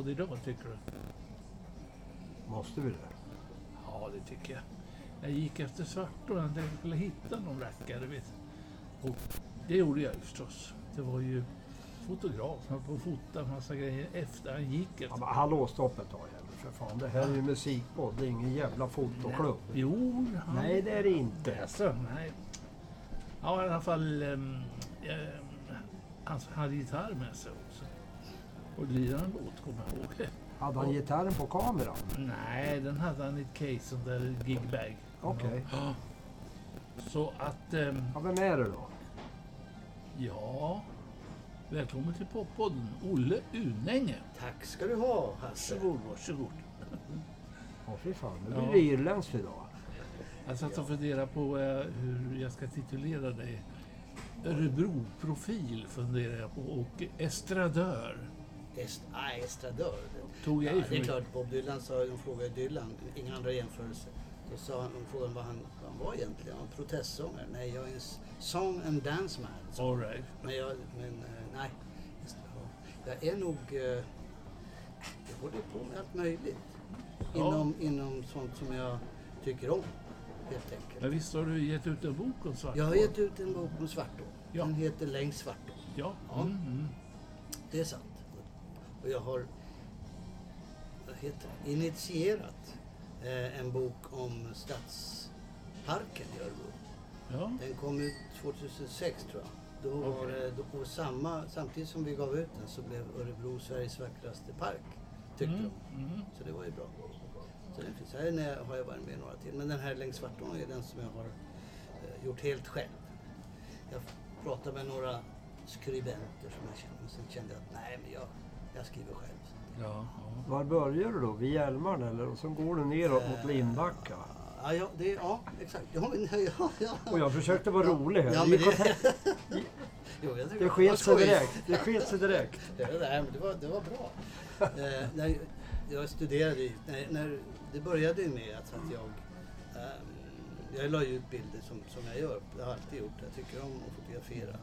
Poppodd idag tycker du? Måste vi det? Ja, det tycker jag. Jag gick efter Svartå. Jag tänkte jag skulle hitta någon rackare. Vet. Och det gjorde jag förstås. Det var ju fotograf som på att fota en massa grejer efter han gick. Ja, Efter. men hallå, stopp ett tag jävlar för fan. Det här är ju musikpodd. Det är ingen jävla fotoklubb. Jo, han... Nej, det är det inte. Jaså, nej. Ja, i alla fall. Um, han hade gitarr med sig. Och en låt, kommer jag ihåg. Hade han gitarren på kameran? Nej, den hade han i ett case, sån där gigbag. Okej. Ja. Så att, ehm, Ja, vem är det då? ja. Välkommen till poppodden, Olle Unänge. Tack ska du ha Hasse. Varsågod, varsågod. Ja, fy fan. Nu Ja. blir det irländskt idag. Jag satt och funderade på eh, hur jag ska titulera dig. Örebro-profil funderar jag på och estradör. Est, ah, estradör. Tog jag Ja, för det är klart, Bob Dylan sa, de frågade Dylan, inga andra jämförelser. Då sa han, de frågade vad han, vad han var egentligen. Han var protestsångare. Nej, jag är en song and dance man. All right. Men jag, men eh, nej. Ja, Jag är nog, eh, jag håller på med allt möjligt. Ja. Inom, inom sånt som jag tycker om, helt enkelt. Men visst har du gett ut en bok om Svartå? Jag har gett ut en bok om Svartå. Ja. Den heter Längs Svartå. Ja. Ja. Mm, mm. Det är sant. Och jag har det? initierat eh, en bok om Stadsparken i Örebro. ja. Den kom ut 2006 tror jag. Då var då, och samma, samtidigt som vi gav ut den så blev Örebro Sveriges vackraste park. Tyckte Mm, de. mm. Så det var ju bra. Så den finns. Här är- har jag varit med några till. Men den här längs Svartån är den som jag har eh, gjort helt själv. Jag pratade med några skribenter som jag känner. Men sen kände jag att nej, men jag, jag skriver själv. Ja, ja. Var börjar du då? Vid Hjälmaren eller? Och så går du neråt mot Lindbacka. Ja, ja, det, ja exakt. Ja, men, ja, ja. Och jag försökte vara rolig här. Ja, Det men det, jo, jag det var sket sig direkt. Det sket sig direkt. Ja, där, men det, var, det var bra. eh, när jag studerade ju, när, när, det började ju med att, att jag ehm, jag la ju ut bilder som, som jag gör. Det har alltid gjort. Jag tycker om att fotografera.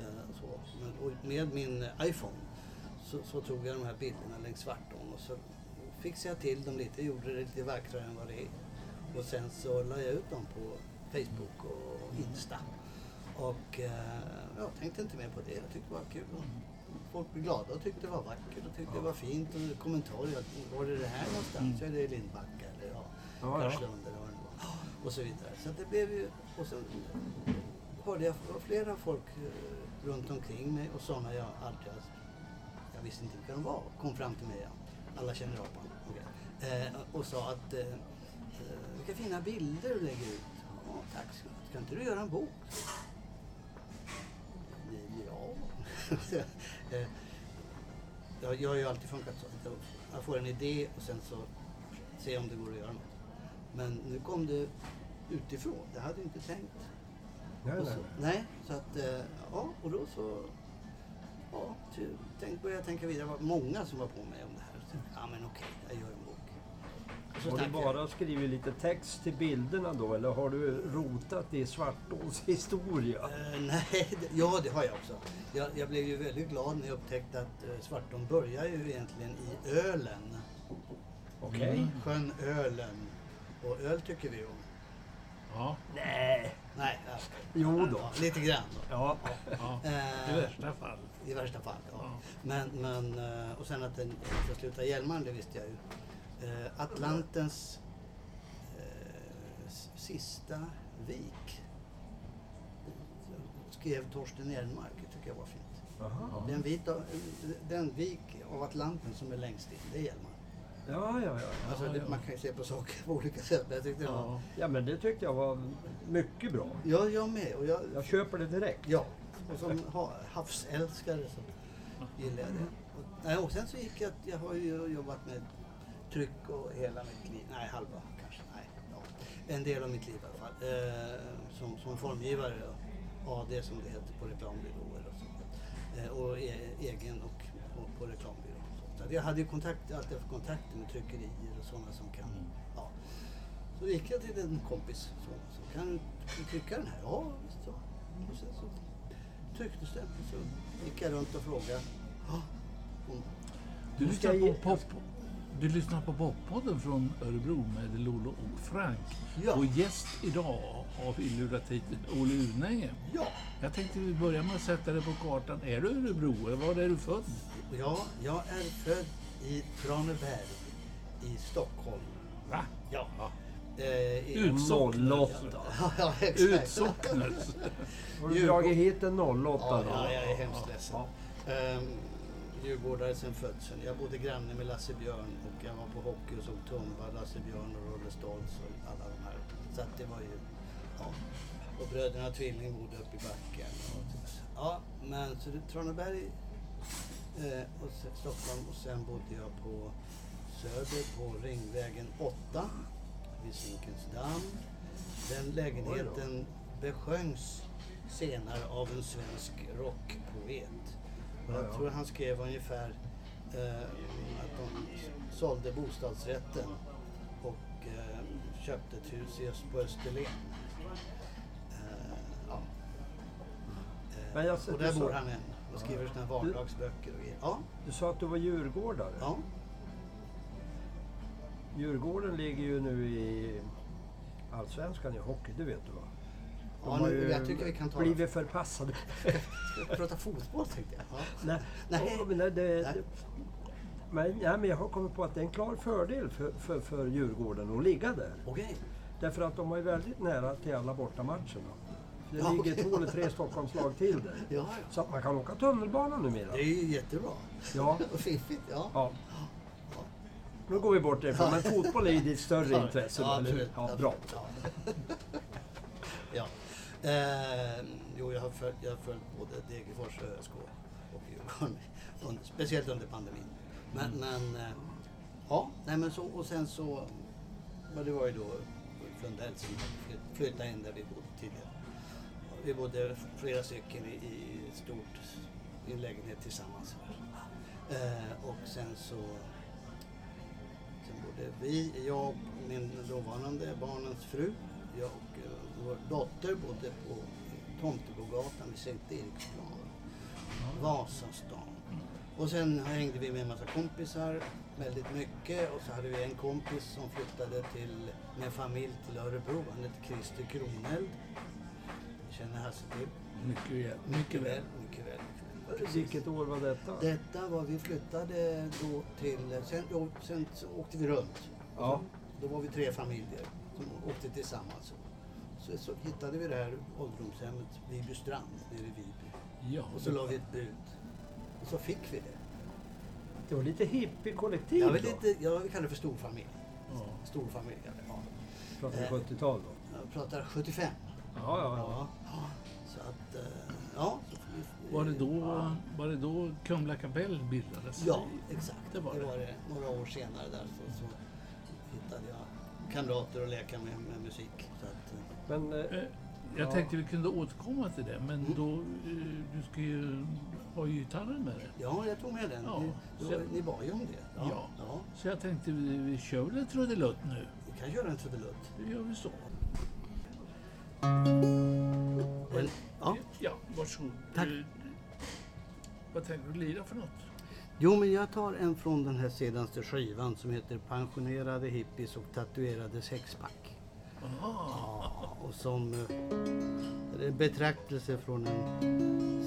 Eh, så. Men, och med min iPhone så, så tog jag de här bilderna längs Svartån och så fixade jag till dem lite, gjorde det lite vackrare än vad det är. Och sen så la jag ut dem på Facebook och Insta. Och eh, jag tänkte inte mer på det. Jag tyckte det var kul. Folk blev glada och tyckte det var vackert och tyckte det var fint. Och kommentarer. Var är det här någonstans? Är det Lindbacka eller ja, Ja. Karlslund eller vad det var. Och så vidare. Så det blev ju... Och så hörde jag flera folk eh, runt omkring mig och sådana jag aldrig... Jag visste inte vilka de var. Kom fram till mig. Ja. Alla känner apan. Okej. Eh, och sa att eh, eh, vilka fina bilder du lägger ut. Ja, tack ska. Ska inte du göra en bok? Ja. Eh, jag, jag har ju alltid funkat så. jag- får en idé och sen så ser jag om det går att göra något. Men nu kom det utifrån. Det hade jag inte tänkt. Nej, Och nej. så, nej, så att, eh, ja, och då så ja, ty- tänk, började jag tänka vidare. Det var många som var på mig om det här. Så, ja, men okej, jag gör en bok. Så Har du snackade jag- bara skrivit lite text till bilderna då eller har du rotat i Svartås historia? Eh, nej, ja det har jag också. Jag, jag blev ju väldigt glad när jag upptäckte att uh, Svartån börjar ju egentligen i Ölen. Okej. Mm. Sjön Ölen. Och öl tycker vi om. Ja, Nej. Nej, ja, Jo då. ja, lite grann. Då. Ja. ja. Eh, I värsta fall. I värsta fall, ja. Ja. Men, men, eh, och sen att den ska sluta i Hjälmaren, det visste jag ju. Eh, Atlantens eh, sista vik skrev Torsten Ehrenmark, det tycker jag var fint. Aha. Den, vita, den vik av Atlanten som är längst in, det är Hjälmaren. Ja, ja, ja. Alltså, Ja, det, ja. Man kan ju se på saker på olika sätt, men jag tyckte det var... Ja. Ja, men det tyckte jag var mycket bra. Ja, jag med. Och jag, Jag köper det direkt. Ja, och som ha- havsälskare så gillar jag det. Och, nej, och sen så gick jag, jag har ju jobbat med tryck och hela mitt liv, nej halva kanske, nej. Ja. En del av mitt liv i alla fall. Eh, som, som formgivare, och AD som det heter på reklambyråer och så. Eh, och e, egen och på, på reklambyrå. Så jag hade ju kontakt, alltid haft kontakter med tryckerier och sådana som kan. Ja. Så gick jag till en kompis så, så kan du trycka den här? Ja, visst så. Och sen så trycktes det. Så gick jag runt och frågade. Ja, hon, Du lyssnar på pop... Du lyssnar på Poppodden från Örebro med Lolo och Frank. Ja. Och gäst idag har vi lurat hit Olle Unänge. Ja, Jag tänkte vi börjar med att sätta det på kartan. Är du Örebro eller var är du född? ja, jag är född i Traneberg i Stockholm. Va? Ja. Eh, Utsocknes. 08. Ja, ja, exakt. Utsocknes. Har du dragit hit en 08 Ja, då? ja, jag är hemskt ledsen. Um, Djurgårdare sedan födseln. Jag bodde granne med Lasse Björn och jag var på hockey och såg Tumba, Lasse Björn och Rolle Stoltz och alla de här. Så att det var ju... Ja. Och bröderna Tvilling bodde uppe i backen. Och, ja, men så det Traneberg eh, och Stockholm och sen bodde jag på Söder på Ringvägen 8 vid Zinkensdamm. Den lägenheten besjöngs senare av en svensk rockpoet. Ja, Jag ja. tror han skrev ungefär eh, att de sålde bostadsrätten och eh, köpte ett hus på Österlen. Eh, ja. Eh, Men jag- och där sa- bor han än och skriver såna här vardagsböcker och. Ja, Du sa att du var djurgårdare. ja. Djurgården ligger ju nu i Allsvenskan i hockey, det vet du va? De ja har nu, ju jag tycker vi kan ta... blivit förpassade. Ska vi prata fotboll tänkte jag. Ja. nej, Nej. Ja, men, det, det, men, ja, men jag har kommit på att det är en klar fördel för, för, för Djurgården att ligga där. Okej. Därför att de är väldigt nära till alla bortamatcherna. Det Ja, ligger okej. två eller tre Stockholmslag till där. Ja, ja. Så att man kan åka tunnelbana numera. Det är ju jättebra. Ja, Och fiffigt, ja. ja. Nu går vi bort därifrån, men fotboll är ju ditt större intresse. ja, absolut, Ja, bra. Ja. ja. Eh, jo, jag har följt, jag har följt både Degerfors ÖSK och Djurgården. under- Speciellt under pandemin. Men, men eh, ja, nej men så, och sen så, men det var ju då Ulf Lundell som flytt- flyttade in där vi bodde tidigare. Vi bodde flera stycken i, i stort, i en lägenhet tillsammans. Eh, och sen så vi, jag och min dåvarande barnens fru, jag och eh, vår dotter bodde på Tomtebogatan vid Sankt Eriksplan, Vasastan. Och sen hängde vi med en massa kompisar väldigt mycket och så hade vi en kompis som flyttade till, med familj till Örebro. Han hette Christer Kroneld. Känner Hasse till. Mycket mycket väl. Precis. Vilket år var detta? Detta var, vi flyttade då till, sen, då, sen så åkte vi runt. Ja. Då var vi tre familjer som åkte tillsammans. Så, så hittade vi det här ålderdomshemmet Viby strand nere i Viby. Ja, Och så la vi ett bud. Och så fick vi det. Det var lite hippie-kollektiv Jag, då. vill inte, jag vill kalla det för storfamilj. ja. Storfamilj, ja. Pratar vi Eh. 70-tal då? Jag pratar 75. Ja, ja, ja. Ja. Så att, eh, ja. Var det då, var det då Kumla kapell bildades? Ja, exakt. Det var det. det några år senare där så, så hittade jag kamrater att leka med, med musik. Så att, eh, Men eh, Eh, Jag Ja. tänkte vi kunde återkomma till det, men Mm. då, eh, du ska ju ha gitarren med dig. ja, jag tog med den. Ja, Ni, då, ni bad ju om det. Ja. ja. Så jag tänkte vi, vi kör väl en trudelutt nu. Vi kan göra en trudelutt. Då gör vi så. Men, ja. Ja, varsågod. Tack. Vad tänker du lira för något? Jo, men jag tar en från den här senaste skivan som heter Pensionerade hippies och tatuerade sexpack. Aha. Ja, och som eh, betraktelse från en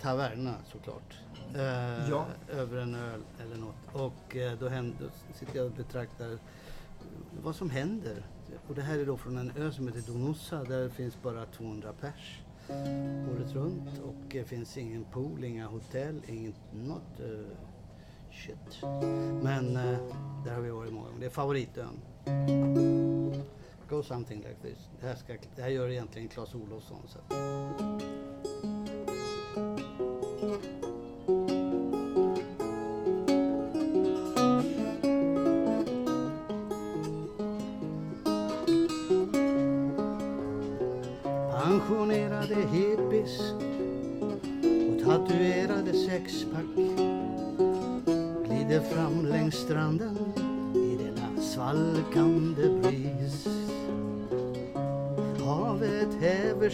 taverna såklart. Eh, Ja. Över en öl eller något. Och eh, då, händer, då sitter jag och betraktar vad som händer. Och det här är då från en ö som heter Donossa där det finns bara 200 pers året runt och det finns ingen pool, inga hotell, inget något uh, eh, shit. Men uh, där har vi varit många gånger. Det är favoritön. Go something like this. Det här, ska, det här gör egentligen Clas Olofsson. Så.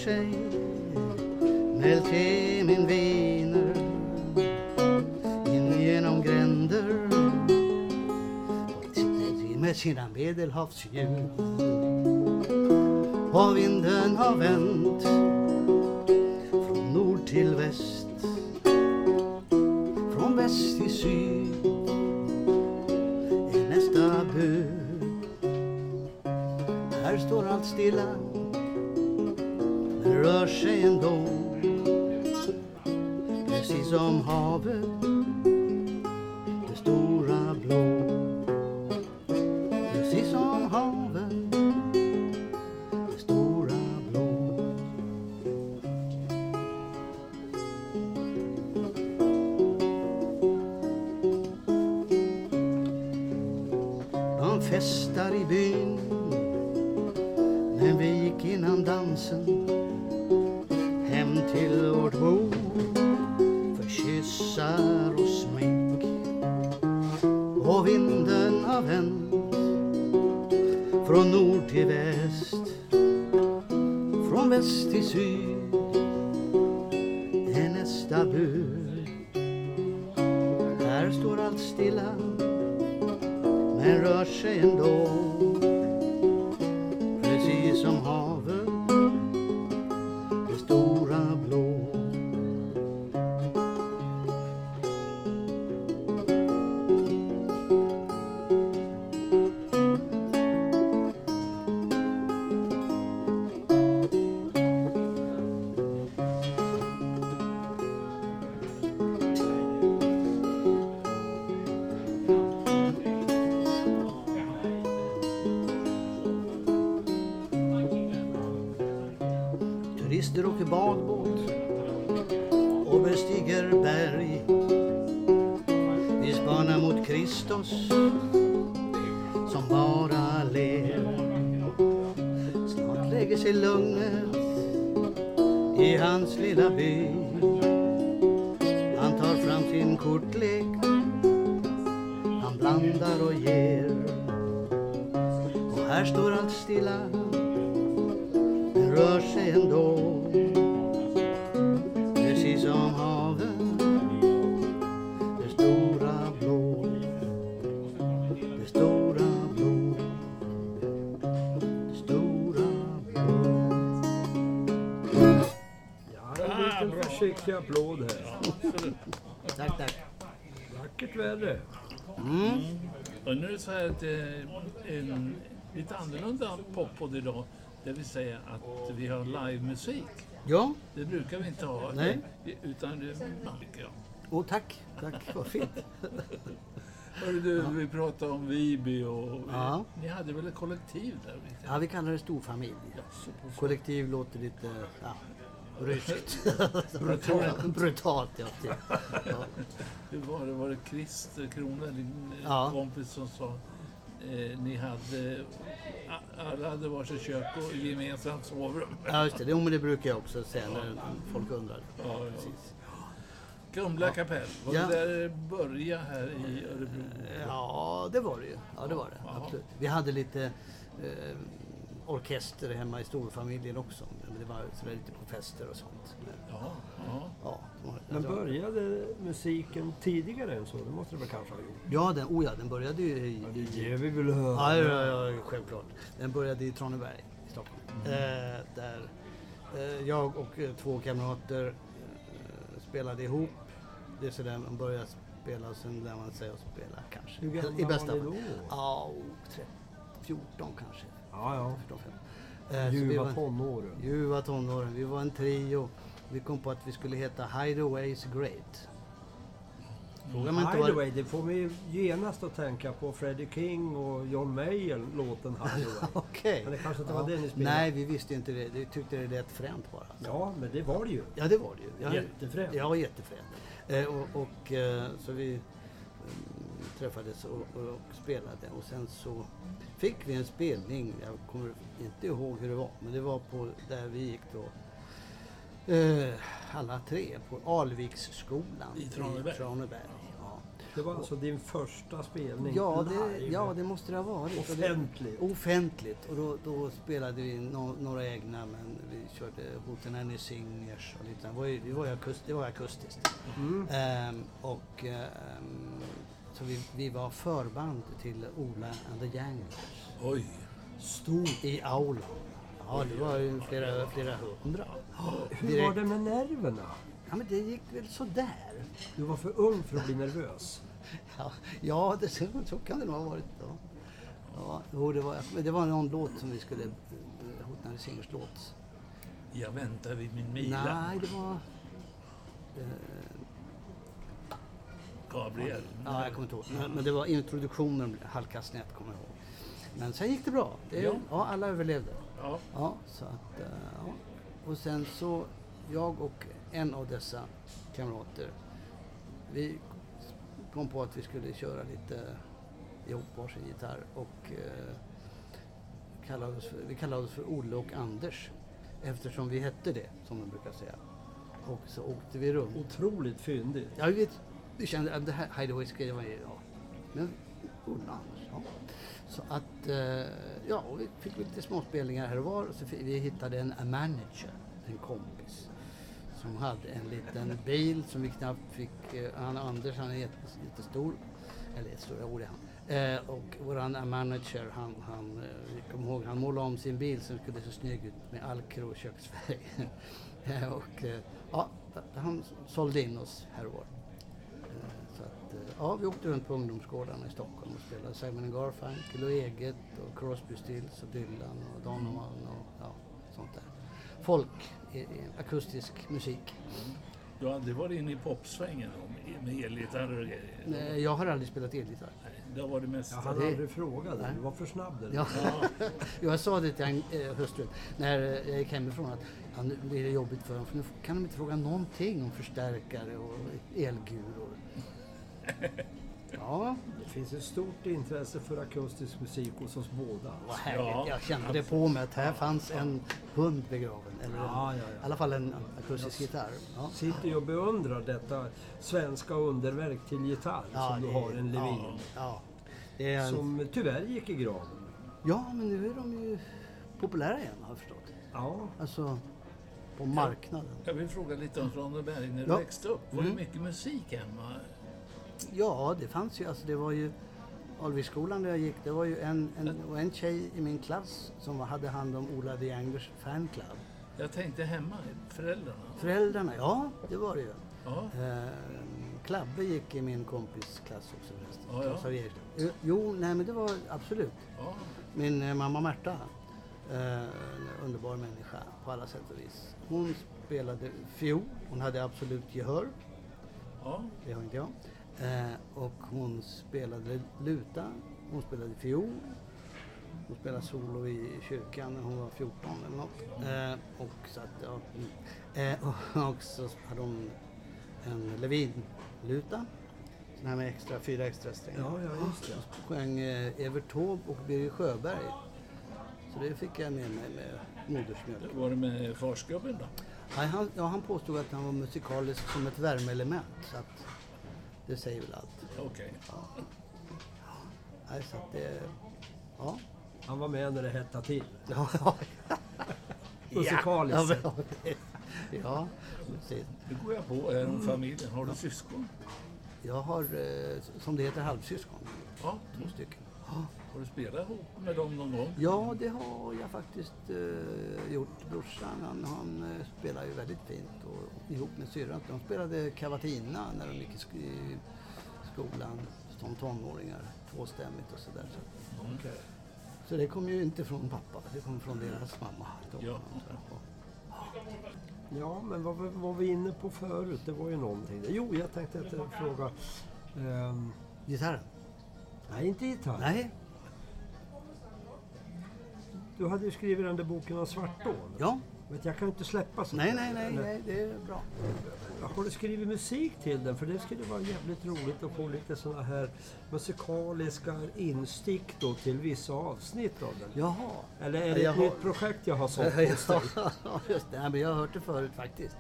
sig Näll till min viner in genom gränder. Med sina medelhavsljud och vinden har vänt. Vinden har vänt Från nord till väst Från väst till syd Är nästa bud. Här står allt stilla men rör sig ändå. Ja, en liten försiktig applåd här. Tack, tack. Vackert väder. Mm. Och nu är det så här att det är en lite annorlunda poppodd idag. Det vill säga att vi har livemusik. Ja, Det brukar vi inte ha. Nej. Utan det, ja. och tack. Tack, vad fint. Hörru du, vi pratade om Viby och Ja. ni hade väl ett kollektiv där? Ja, vi kallar det storfamilj. Så- Kollektiv låter lite ja, ryskt. Brutalt. Brutalt, ja. ja. Hur var det? Var det Christer Krona, din eh, Ja. kompis, som sa eh, ni hade, alla hade varsitt kök och gemensamt sovrum? Ja, just det. Jo, men det brukar jag också säga när folk undrar. Ja, ja. Precis. Kumla kapell, var Ja. det där börja här i Örebro? Ja, det var det ju. Ja, det var det. Absolut. Vi hade lite eh, orkester hemma i storfamiljen också. Det var sådär lite på fester och sånt. Men, Ja, ja. ja, Men började musiken tidigare än så? Det måste det väl kanske ha gjort? Ja, den, oh ja, den började ju i... Det är i det vi vill höra. ja, ja, ja, självklart. Den började i Traneberg i Stockholm. Eh, där eh, jag och eh, två kamrater eh, spelade ihop. Det är sådär man börjar spela och sen lär man sig att spela kanske. Hur gamla I bästa var ni fall. då? Ja, oh, 13, 14 kanske. Ja, ja. 14, 15. Eh, Ljuva var- tonåren. Ljuva tonåren. Vi var en trio. Vi kom på att vi skulle heta Hideaways Great. Fråga mig inte vad... Hideaway, det får vi genast att tänka på Freddie King och John Mayer, låten Hideaway. Okej. Men det kanske inte var det ni spelade? Nej, vi visste inte det. Vi tyckte det lät fränt bara. Ja, men det var det ju. Ja, det var det ju. Ja, Jättefränt. Ja, jättefränt. Eh, och, och, eh, så vi träffades och, och spelade och sen så fick vi en spelning. Jag kommer inte ihåg hur det var, men det var på där vi gick då. Eh, alla tre på Alviksskolan I Traneberg. Traneberg. Ja, Det var alltså din första spelning ja, det, ja, det måste det ha varit. Och det- Offentligt. Offentligt. Och då, då spelade vi no, några egna, men vi körde Hootenanny Singers och lite. Det var ju, det var ju akust, det var akustiskt. Mm. Ehm, och ehm, så vi, vi var förband till Ola and the Janglers. Oj. Stod i aulan. Ja, det var ju flera, flera hundra. Hur var det med nerverna? Ja, men det gick väl sådär. Du var för ung för att bli nervös. Ja, ja det, så, så kan det nog ha varit. Ja. Ja, jo, det, var, men det var någon låt som vi skulle... eh, Singers låt. Jag väntar vid min mila. Nej, det var... Eh, Gabriel. ja, jag kommer inte ihåg. Men, men det var introduktionen, halka snett kommer jag ihåg. Men sen gick det bra. Det, Ja. ja. alla överlevde. Ja. Ja, så att, eh, ja. Och sen så, jag och en av dessa kamrater, vi kom på att vi skulle köra lite ihop varsin gitarr och eh, kallade oss för, vi kallade oss för Olle och Anders eftersom vi hette det, som de brukar säga. Och så åkte vi runt. Otroligt fyndigt. Ja, vi, det vi kände att det här Hideaway skrev man ju, ja. Men Olle ja. Så att, eh, ja, och vi fick lite småspelningar här och var. Och så fick, vi hittade en a manager, en kompis. Som hade en liten bil som vi knappt fick, eh, han Anders han är jättestor. Eller jättestor, jag är han. Eh, och våran manager, han, han, kom vi kommer ihåg, han målade om sin bil som skulle se snygg ut med alkro och köksfärg. Eh, och eh, ja, han sålde in oss här och var. Eh, Så att, eh, ja, vi åkte runt på ungdomsgårdarna i Stockholm och spelade Simon Garfunkel och eget och Crosby, Stills och Dylan och Donovan och ja, sånt där. Folk, i, i, akustisk musik. Du har aldrig varit inne i popsvängen med- elgitarrer och grejer? Eh, Jag har aldrig spelat elgitarr. Nej, det har varit mest... Jag hann Det- aldrig fråga dig. Nej. Du var för snabb där. Ja. Ja, Jag sa det till eh, hustrun när eh, jag gick hemifrån att ja, nu blir det jobbigt för dem för nu kan de inte fråga någonting om förstärkare och elguror. Ja, Det finns ett stort intresse för akustisk musik hos oss båda. vad härligt. Ja, jag kände det på mig att här fanns en hund begraven. Eller en, Ja, ja, I ja. alla fall en akustisk gitarr. Ja. Sitter ju och beundrar detta svenska underverk till gitarr som du det- har, en Levin. Ja, ja. Det en, Som tyvärr gick i graven. ja, men nu är de ju populära igen har jag förstått. Ja, Alltså på marknaden. jag vill fråga lite om Traneberg. När du Ja. växte upp, var det Mm. mycket musik hemma? Ja, det fanns ju. Alltså det var ju Alviksskolan där jag gick. Det var ju en, en, en tjej i min klass som hade hand om Ola the Anglers fanclub. Jag tänkte hemma, föräldrarna. Föräldrarna, ja det var det ju. Ja, Eh, Klabbe gick i min kompis klass också förresten. Ja, ja. Jo, nej men det var absolut. ja. Min eh, mamma Märta, eh, underbar människa på alla sätt och vis. Hon spelade fiol, hon hade absolut gehör. ja. Det har inte jag. Eh, och hon spelade luta, hon spelade fiol. Hon spelade solo i kyrkan när hon var 14 eller något. Eh, och, så att, ja, mm. eh, och så hade hon en Levin-luta. Sån här med extra, fyra extra strängar. ja, ja just det. Så sjöng Evert Taube och Birger Sjöberg. Så det fick jag med mig med modersmjölk. Var det med farsgubben då? Nej, han, ja, han påstod att han var musikalisk som ett värmeelement. Så att det säger väl allt. Okej. Nej, så att det... Ja. Han var med när det hettade till. Ja, ja. Musikaliskt ja, ja, ja, precis. Nu går jag på här om familjen. Har du syskon? Jag har, eh, som det heter, halvsyskon. Ja. Två stycken. Har du spelat ihop med dem någon gång? Ja, det har jag faktiskt eh, gjort. Brorsan, han, han eh, spelar ju väldigt fint och ihop med syrran. De spelade cavatina när de gick i, sk- i skolan som tonåringar. Tvåstämmigt och sådär. Så, Mm. så det kom ju inte från pappa, det kom från deras mamma. Ja. Ja, men vad vad var vi inne på förut? Det var ju någonting. Jo, jag tänkte att jag fråga. ehm, Gitarren? nej, inte gitarr. Nej. Du hade ju skrivit den där boken om Svartån. Ja. Men jag kan inte släppa sånt Nej, nej, nej, nej, det är bra. Har du skrivit musik till den? För det skulle vara jävligt roligt att få lite såna här musikaliska instick då till vissa avsnitt av den. Jaha. Eller är det Jag ett har- nytt projekt jag har sålt hos dig? Ja, just det. Nej, men jag har hört det förut faktiskt.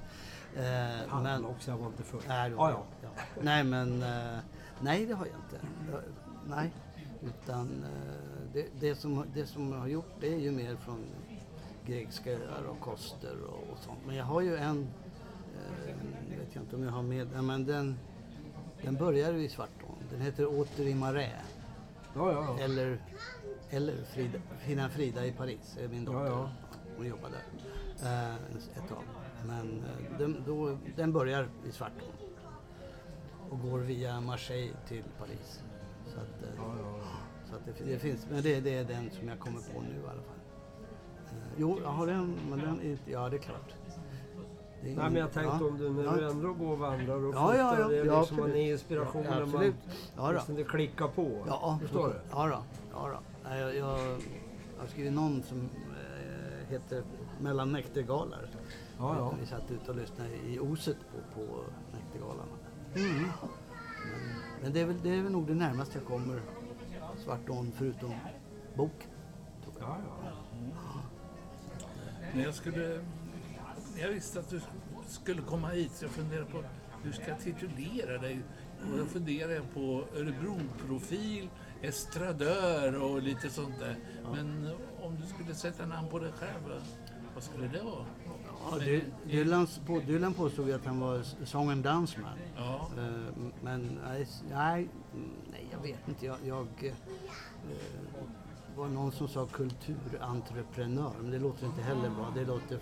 Eh, Fan men, också, jag var inte först. nej, det ja, ja. ja. nej, men eh, nej, det har jag inte. Jag, nej, utan eh, det, det, som, det som jag har gjort det är ju mer från grekiska öar och koster och, och sånt. Men jag har ju en, eh, vet jag inte om jag har med, ja, men den, den börjar i Svartån. den heter Åter i Marais. Ja, ja. Eller, eller Frida, Fina Frida i Paris, är min dotter. Ja, ja. Hon jobbar där eh, ett tag. Men eh, den, då, den börjar i Svartån och går via Marseille till Paris. Så att, eh, ja, ja. Så att det, det finns, men det, det är den som jag kommer på nu i alla fall. Eh, jo, jag har den, men den är ja det är klart. Det är Nej, men jag tänkte ja, om du när ja. du ändå går och vandrar och Ja, ja, ja. det är Ja, liksom man är inspiration Ja, när man Ja, liksom det klickar på. Ja, Förstår du? Ja, då. Ja, då. Jag, jag, jag har skrivit någon som eh, heter Mellan näktergalar. Ja, ja. Vi satt ute och lyssnade i oset på, på näktergalarna. Men, men det, är väl, det är väl nog det närmaste jag kommer Svartån förutom bok. Ja, ja. När jag, skulle, när jag visste att du skulle komma hit så jag funderade på hur ska jag titulera dig? Och då funderade jag på Örebro-profil, estradör och lite sånt där. Men om du skulle sätta namn på dig själv, vad- vad skulle det vara? Ja, Dy- Dylan, på, Dylan påstod att han var s- sång and dansman. Ja, Eh, Men nej, nej, jag vet inte. Jag, jag eh, var någon som sa kulturentreprenör, men det låter inte heller bra. Det låter eh,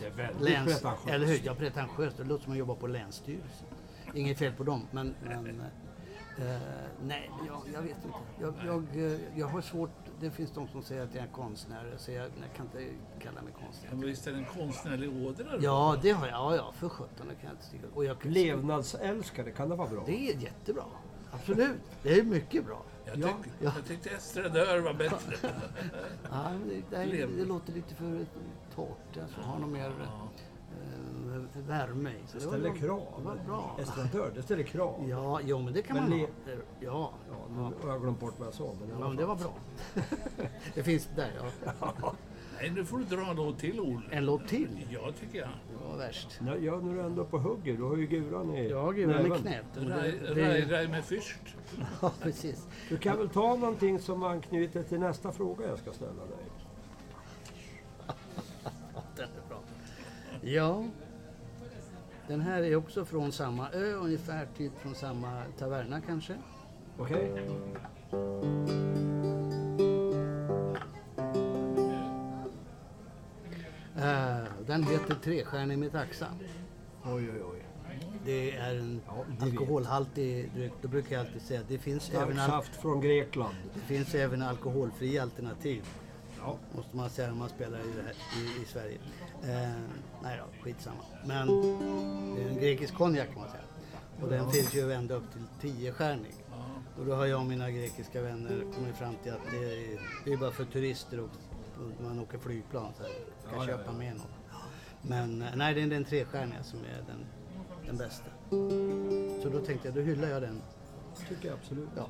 Det är väldigt läns... pretentiöst. Eller hur? Ja, pretentiöst. Det låter som att jobba på Länsstyrelsen. Inget fel på dem, men... men nej, jag, jag vet inte. Jag, jag, jag har svårt... Det finns de som säger att jag är konstnär. Så jag, jag kan inte kalla mig konstnär. men visst är det en konstnärlig ådra? då? Ja, det har jag. Ja, ja, för sjutton. Det kan jag inte sticka och jag, Levnadsälskare, kan det vara bra? Det är jättebra. Absolut. Det är mycket bra. Jag, Ja, tyck, ja. jag tyckte estradör var bättre. Ja, det, det, det låter lite för torrt. Alltså, har någon mer Ja. Eh, värme i. Så Det var ställer bra. krav. Det var bra. Estradör, det ställer krav. Ja, jo, men det kan Men man le- ha. Det- Ja, Ja, nu har jag glömt bort vad jag sa. Men, i ja men det var bra. det finns där, ja. Nej, nu får du dra en låt till, Olle. En låt till. Ja, tycker jag. Det var värst. Ja, ja, nu är du ändå på hugget. Du har ju guran i Ja, är näven. knät. Det- det- med fyrst. Ja, precis. Du kan väl ta någonting som anknyter till nästa fråga jag ska ställa dig? Den är bra. Ja. Den här är också från samma ö, ungefär typ från samma taverna kanske. Okej? Eh, den heter Trestjärnig med taxa. Oj, oj, oj. Det är en Ja, det alkoholhaltig dryck. Då brukar jag alltid säga att det finns, även, al- från Grekland. det finns även alkoholfria alternativ. Ja. Måste man säga när man spelar i, här, i, i Sverige. Eh, nej då, skitsamma. Men det är en grekisk konjak kan man säga. Och den finns ju ända upp till 10-stjärnig. Och då har jag och mina grekiska vänner kommit fram till att det är, det är bara för turister och man åker flygplan så här, kan Ja, ja, köpa med något. Men eh, nej, det är den trestjärniga som är den, den bästa. Så då tänkte jag, då hyllar jag den. tycker jag absolut. Ja.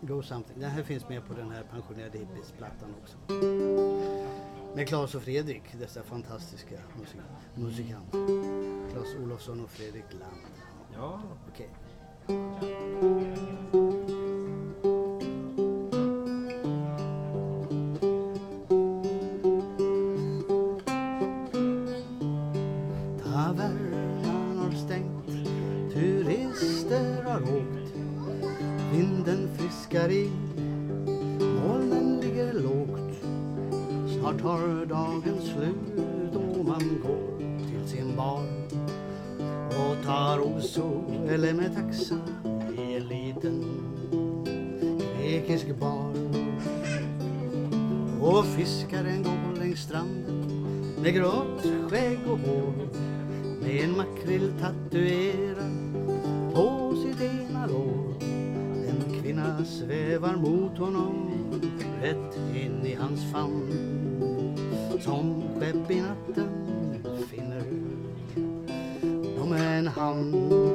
Go something. Den här finns med på den här pensionerade hippies-plattan också. Med Claes och Fredrik, dessa fantastiska musik musikanter. Claes Olofsson och Fredrik Land. Ja, Okej. Tavernan med grått skägg och hår med en makrill tatuerad på sitt ena lår. En kvinna svävar mot honom rätt in i hans famn som skepp i natten finner de en hamn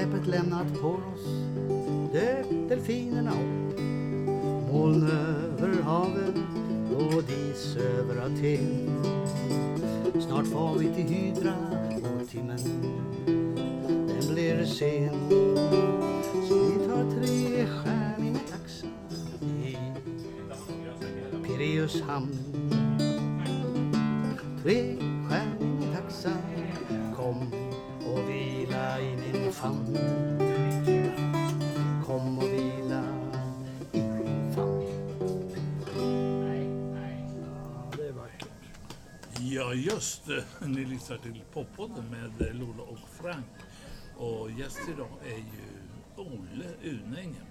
skeppet lämnat på oss dök delfinerna upp. Moln över havet och dis över Aten. Snart far vi till Hydra Ni lyssnar till Poppodden med Lola och Frank. Och gäst idag är ju Olle Unängen.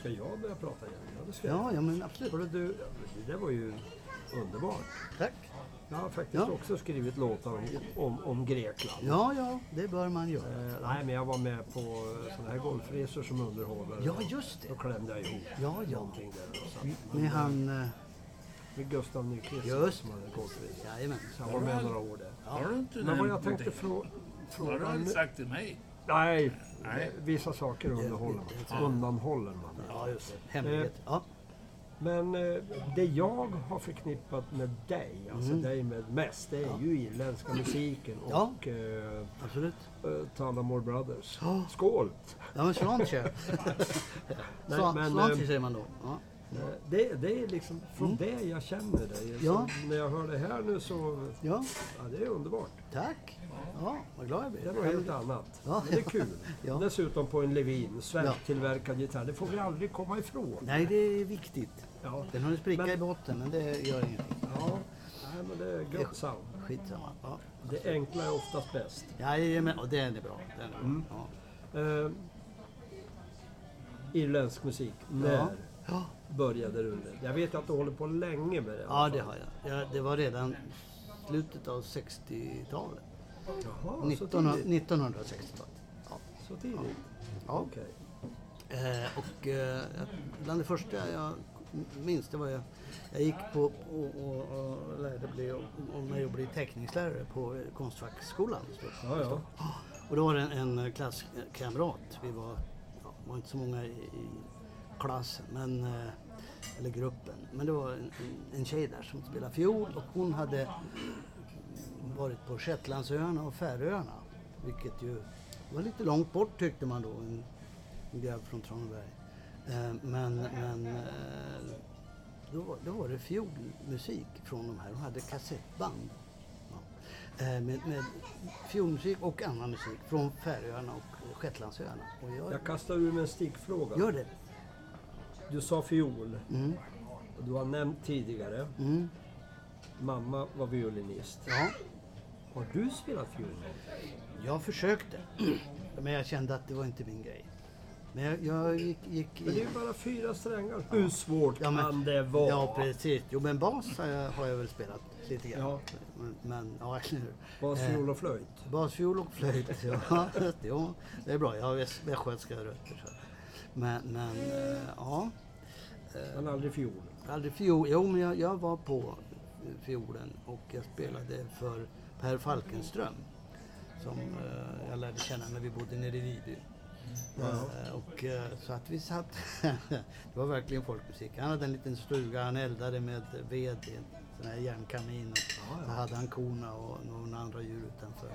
Ska jag börja prata igen? Ja, det ska Ja, ja men absolut. jag. Hörru du, det där var ju underbart. Tack. Jag har faktiskt Ja. också skrivit låtar om, om, om Grekland. Ja, ja, det bör man göra. Eh, nej, men jag var med på sådana här golfresor som underhållare. Ja, just det. Då klämde jag ihop Ja, ja. någonting där. Och så. Med han... eh, Med Gustav Nyqvist Just som hade golfresor. Jajamän. Så jag var med några år där. Har du inte Men vad jag tänkte det? frå, Har du fråga... aldrig sagt till mig? Nej, Nej. vissa saker underhåller man. Undanhåller man. Ja, just det. Hemlighet. Ja. Men eh, det jag har förknippat med dig, alltså Mm. dig med mest, det är ju irländska musiken Ja. och eh, Absolut. uh, Tullamore Brothers. Ja. Skål! Ja, men Slancher eh, säger man då. Ja. Eh, Det, det är liksom från det jag känner dig. Mm. Ja. När jag hör det här nu så, ja, ja det är underbart. tack. Ja, vad glad jag blir. Det är något helt annat. Ja. Men det är kul. Ja. Dessutom på en Levin, svensktillverkad gitarr. Det får vi aldrig komma ifrån. Nej, det är viktigt. Ja, Den har en spricka Men- i botten, men det gör ingenting. ja. Nej, men det är gött sound. Skitsamma. Ja. Det enkla är oftast bäst. Jajamän, och den är bra. Den är bra. Mm. Ja. Eh, irländsk musik. När Ja. Ja. började du med? Jag vet att du håller på länge med det. ja, det har jag. Ja, det var redan slutet av 60-talet. Jaha, så 1900 tidigt. 1960-talet. Ja. Så tidigt? Ja. Okej. Eh, och eh, bland det första jag minns det var jag, jag gick på och, och, och lärde bli, och, mig att bli teckningslärare på eh, Konstfackskolan. Ja, ja. Och då var det en, en klasskamrat. Vi var, ja, var inte så många i, i klassen, men, eh, eller gruppen. Men det var en, en- tjej där som spelade fiol och hon hade varit på Shetlandsöarna och Färöarna. Vilket ju var lite långt bort tyckte man då, en, en grabb från Traneberg. Eh, men men eh, då, då var det fiolmusik från de här. De hade kassettband. Med, med fiolmusik och annan musik från Färöarna och Shetlandsöarna. Och jag, Jag kastar ur mig en stickfråga. gör det. Du sa fiol. Mm, Du har nämnt tidigare. mm, Mamma var violinist. ja. Har du spelat fiol? Jag försökte, men jag kände att det var inte min grej. Men jag, jag gick, gick Men det är ju bara fyra strängar. Hur svårt Ja, men- kan det vara? Ja, precis. Jo, men bas har jag, har jag väl spelat lite grann. Ja. Men, men ja, eller hur. Bas, Eh, fiol och flöjt. Basfiol och flöjt, ja. Jo, det är bra. Jag har väst- västgötska rötter. Så. Men, men eh, ja. Men aldrig fiol. Aldrig fiol. Jo, men jag, jag var på fiolen och jag spelade för Per Falkenström. Som eh, jag lärde känna när vi bodde nere i Viby. Eh, och, så att vi satt... det var verkligen folkmusik. Han hade en liten stuga, han eldade med ved i en sån här järnkamin. Och så hade han korna och några andra djur utanför.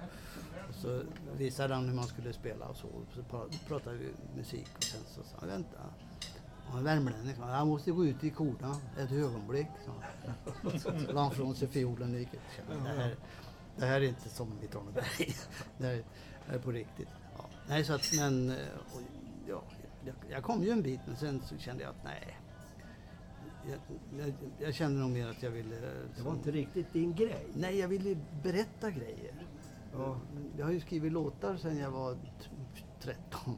Och så visade han hur man skulle spela och så. Så pra- pratade vi musik och sen så sa han, vänta. Och en värmlänning sa, jag måste gå ut i korna ett ögonblick. han. Så la han från sig fiolen och gick ut. Det här, det här är inte som i Traneberg. Det här är på riktigt. Ja. Nej, så att, men eh, och, ja, jag, jag kom ju en bit men sen så kände jag att nej. Jag, jag, jag kände nog mer att jag ville... Det var inte riktigt din grej. Nej, jag ville berätta grejer. Ja. Jag har ju skrivit låtar sedan jag var t- 13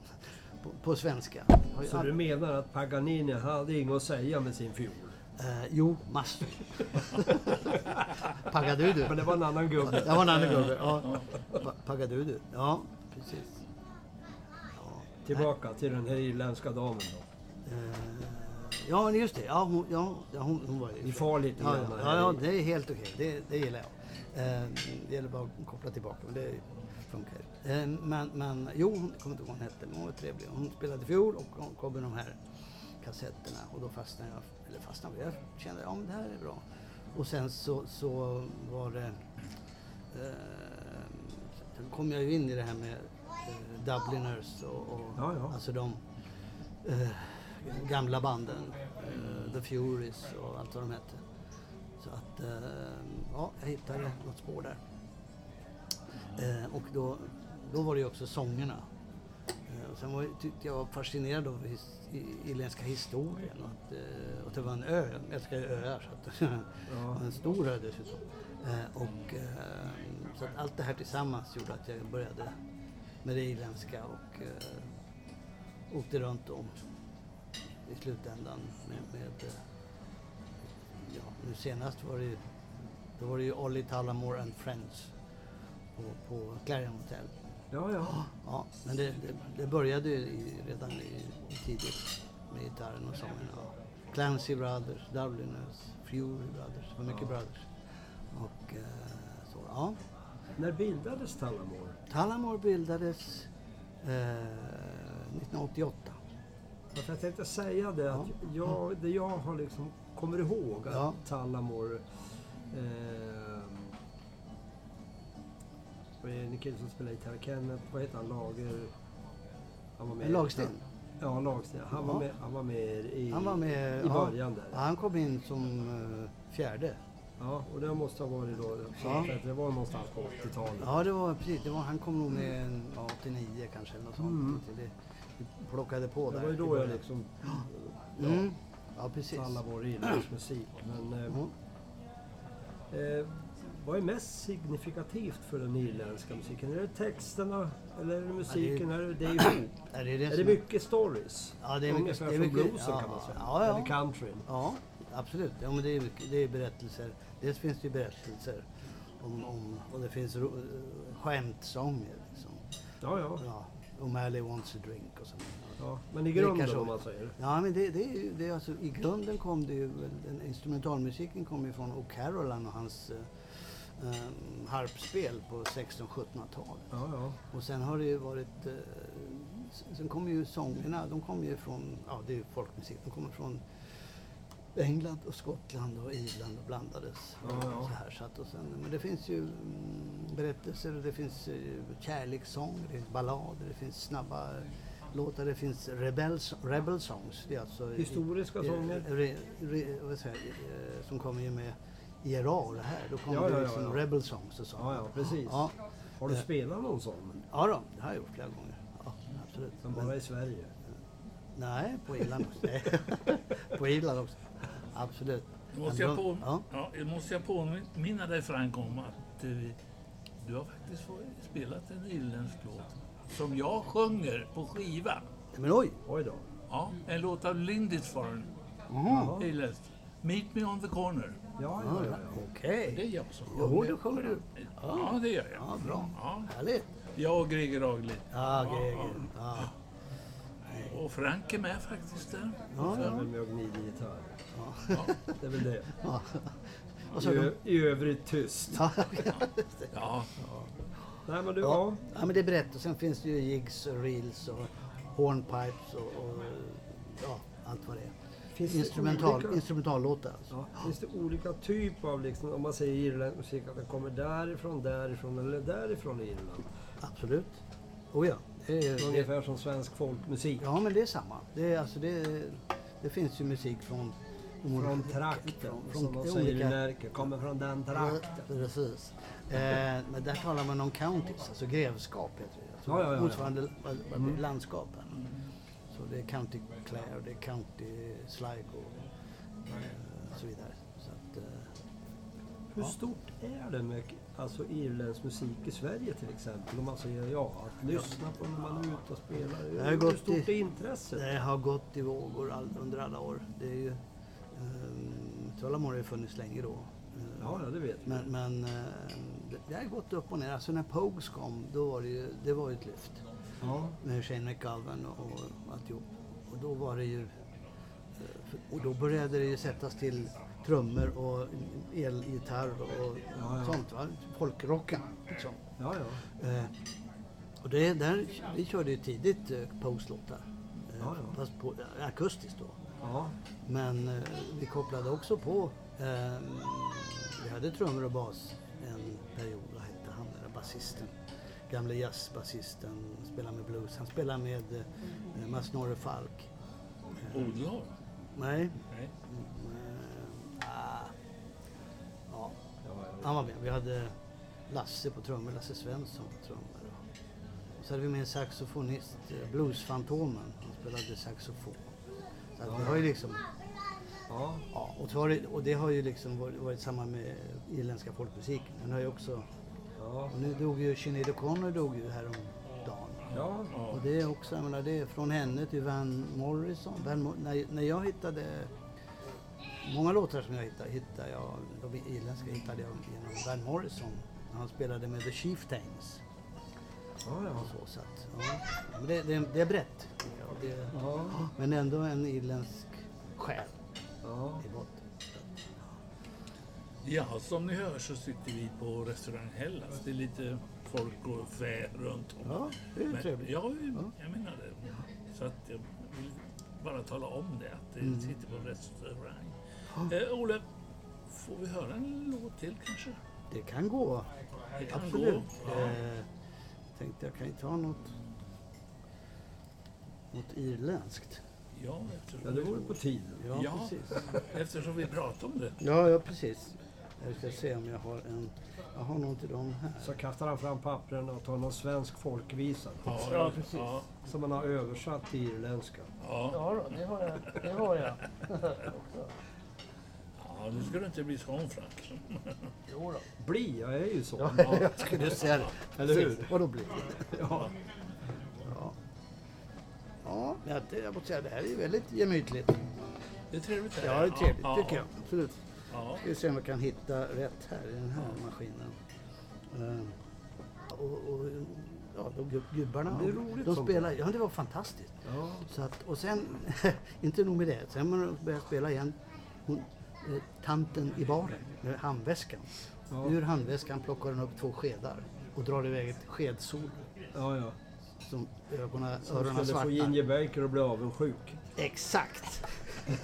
på, på svenska. Så all- du menar att Paganini hade inget att säga med sin fiol? Eh, jo, massor. Pagadudu. Men det var en annan gubbe. Det var en annan gubbe. Ja. Pa- Pagadudu. Ja, precis. Ja. Tillbaka till den här irländska damen då. Eh, ja, men just det. Ja, hon, ja, hon, hon var ju... Vi far lite Ja, ja, ja, ja, det är helt okej. Det, det gillar jag. Eh, det gäller bara att koppla tillbaka, men det funkar eh, men, men jo, hon kommer inte ihåg vad hon hette, men hon var trevlig. Hon spelade fiol och hon kom med de här kassetterna och då fastnade jag, eller fastnade jag, kände ja men det här är bra. Och sen så, så var det, eh, sen kom jag ju in i det här med eh, Dubliners och, och Ja, ja. alltså de eh, gamla banden, eh, The Furies och allt vad de hette. Så att, eh, ja, jag hittade något spår där. Eh, och då, då var det ju också sångerna. Och sen var, tyckte jag var fascinerad av his, irländska historien och att, och att det var en ö. Jag älskar ju öar. Så att, Ja. en stor ö dessutom. Och, så att allt det här tillsammans gjorde att jag började med det irländska och åkte runt om i slutändan med, med eh, ja, nu senast var det ju, då var det ju Ollie Tullamore and Friends på, på Clarion Hotel. Ja, ja. Ja, men det, det, det började ju i, redan i, tidigt med gitarren och sångerna. Clancy Brothers, Dubliners, Fury Brothers, det var mycket Ja. brothers. Och eh, så, ja. När bildades Tallamore? Tullamore bildades eh, 1988. För jag tänkte säga det att jag, det jag har liksom kommer ihåg att Ja. Tallamore eh, en kille som spelar gitarr, Kenneth, vad heter han, Lager? Han var med. Lagsten. Ja, Lagsten. Han, Ja. var med, han var med i, Han var med, i ja. början där. Ja, han kom in som eh, fjärde. Ja, och det måste ha varit då, Ja. det var någonstans på 80-talet. Ja, det var precis. Det var, han kom nog med ja, 89 kanske eller något sånt. Mm. Det, plockade på det där. var ju då jag liksom Mm. Ja, precis. Tallamore Irlands musik. Men eh, Mm. Eh, vad är mest signifikativt för den irländska musiken? Är det texterna eller är det musiken? är det, det är ihop? Ja, det är det är som det mycket stories? Ja, det är mycket- Ungefär det är mycket- bluesen ja, kan man säga. ja, ja. Eller countryn. Ja, absolut. Ja, men det, är, det är berättelser. Dels finns det ju berättelser om, om och det finns ro, eh, skämtsånger. Liksom. Ja, ja, Ja, O'Malley wants a drink och sånt. ja. Men i grunden om man säger. Ja, men det, det är det är alltså, i grunden kom det ju, den instrumentalmusiken kom ju från O'Carolan och hans eh, eh, harpspel på 1600-1700-talet. Ja, ja. Och sen har det ju varit, eh, sen kommer ju sångerna, de kommer ju från, ja det är ju folkmusik, de kommer från England och Skottland och Irland och blandades. Ja, ja. Så här, så att, och sen, men det finns ju mm, berättelser, och det finns eh, kärlekssång, det finns ballader, det finns snabba låtar, det finns rebel, rebel songs. Det är alltså, Historiska eh, sånger. Re, re, vad säger eh, som kommer ju med IRA och det här. Då kommer Ja, det ja, liksom ja. rebel songs och så. Ja, ja, precis. Ja, Har du Eh. spelat någon sån? ja då, det har jag gjort flera gånger. Ja, absolut. Men Men- bara i Sverige? Nej, på Irland också. På Irland också. Absolut. Måste jag, på, Ja. ja. jag måste jag påminna dig Frank om att eh, du har faktiskt spelat en irländsk låt som jag sjunger på skiva. Men oj! Oj då. Ja, en låt av Lindisfarne, Mhm. irländskt. Meet me on the corner. Ja, ja, ja. ja. Okej. Det är jag som Jo, det sjunger du. Ja, det gör jag. Ja, bra. Ja, Härligt. jag och Greger Agli. Ja, Greger. Ja. och Frank är med faktiskt där. Ja, ja. med och gnider gitarr. Ja. Det är väl det. I, ö- I övrigt tyst. Ja, ja. Nej men du, ja. ja. ja, men det är brett. Och sen finns det ju jigs och reels och hornpipes och, och ja, allt vad det är. Finns det Instrumental, olika- instrumentallåtar alltså. Ja. Finns det olika typer av, liksom, om man säger irländsk musik, att den kommer därifrån, därifrån eller därifrån i Irland? Absolut. Oh ja. Det är, det, Ungefär som svensk folkmusik. ja, men det är samma. Det, är, alltså, det, det finns ju musik från... Från trakten, från som de olika-. Kommer från den trakten. Precis. Eh, men där talar man om counties, alltså grevskap heter det. Alltså Ja, ja, ja. Motsvarande Mm. landskap. här. Så det är County Clare, det är County Sligo eh, och så vidare. Så att, eh, Hur stort är det med alltså, irländsk musik i Sverige till exempel? Om man säger ja, att lyssna på när man är ute och spelar. Hur gått stort i- är intresset? det har gått i vågor all, under alla år. Det är ju... Eh, Tullamore har ju funnits länge då. Eh, Ja, ja, det vet. Men, men eh, det, det har gått upp och ner. Alltså när Pogues kom, då var det ju det var ju ett lyft. Ja. med Shane McGowan och, och alltihop. Och då var det ju... Och då började det ju sättas till trummor och elgitarr och Ja, ja. sånt. Va? Folkrocken liksom. Ja, ja. Eh, och det, där, vi körde ju tidigt eh, Pogues-låtar. Eh, Ja, ja. Fast på, akustiskt då. Ja. Men eh, vi kopplade också på... Eh, vi hade trummor och bas en period. Vad hette han den där basisten? Gamle jazzbasisten. Spelade med blues. Han spelade med eh, Mats Snorre Falk. Eh, Odlar? nej. Nej. Mm, eh, ah. ja. han var med. Vi hade Lasse på trummor. Lasse Svensson på trummor. Och så hade vi med en saxofonist. eh, Bluesfantomen. Han spelade saxofon. Så att vi har ju liksom ja. Ja, och, har det, och det har ju liksom varit, varit samma med irländska folkmusiken. Den har ju också... ja. Nu dog ju Sinéad O'Connor dog ju häromdagen. ja. Och det är också, jag menar, det är från henne till Van Morrison. Van, när, när jag hittade... Många låtar som jag hittade, hittade jag, de irländska hittade jag genom Van Morrison. När han spelade med The Chieftains. Ja, ja. Så, så att, ja. Men det, det, det är brett. Ja, det, ja. men ändå en irländsk själ ja. i botten. Ja, som ni hör så sitter vi på restaurang Hellas. Det är lite folk och fä runt om. Ja, det är Men- trevligt. Ja, jag menar det. Så att jag vill bara tala om det, att det Mm. sitter på restaurang. Eh, Ole, får vi höra en låt till kanske? Det kan gå. Det kan Absolut. gå. Ja. Eh, tänkte jag kan ju ta något, något irländskt. Ja, eftersom, ja, det vore på tiden. Ja, Ja. precis. eftersom vi pratar om det. Ja, ja, precis. Jag ska se om jag har en... Jag har någon till dem här. Så kastar han fram pappren och tar någon svensk folkvisa Ja, Ja, precis. Ja, som man har översatt till irländska. ja. Ja, då, det har jag. Det har jag. ja, nu ska du inte bli sån Frank. jo då. Bli, jag är ju så. Ja, jag skulle säga det. Eller hur? Vadå blir Ja. Ja. Ja, jag, jag måste säga det här är väldigt gemytligt. Det är trevligt här. Ja, det är trevligt Ja, tycker jag. Absolut. Ja. Ska vi se om jag kan hitta rätt här i den här maskinen. Eh, och, och, ja, de gub- gubbarna, Det är roligt de spelar, ja det var fantastiskt. Ja. Så att, och sen, inte nog med det, sen när de började spela igen, hon, tanten i baren med handväskan. Ja. Ur handväskan plockar hon upp två skedar och drar iväg ett skedsol ja, ja. som ögonen, Som öronen skulle få. Ginger Baker att bli avundsjuk. Exakt!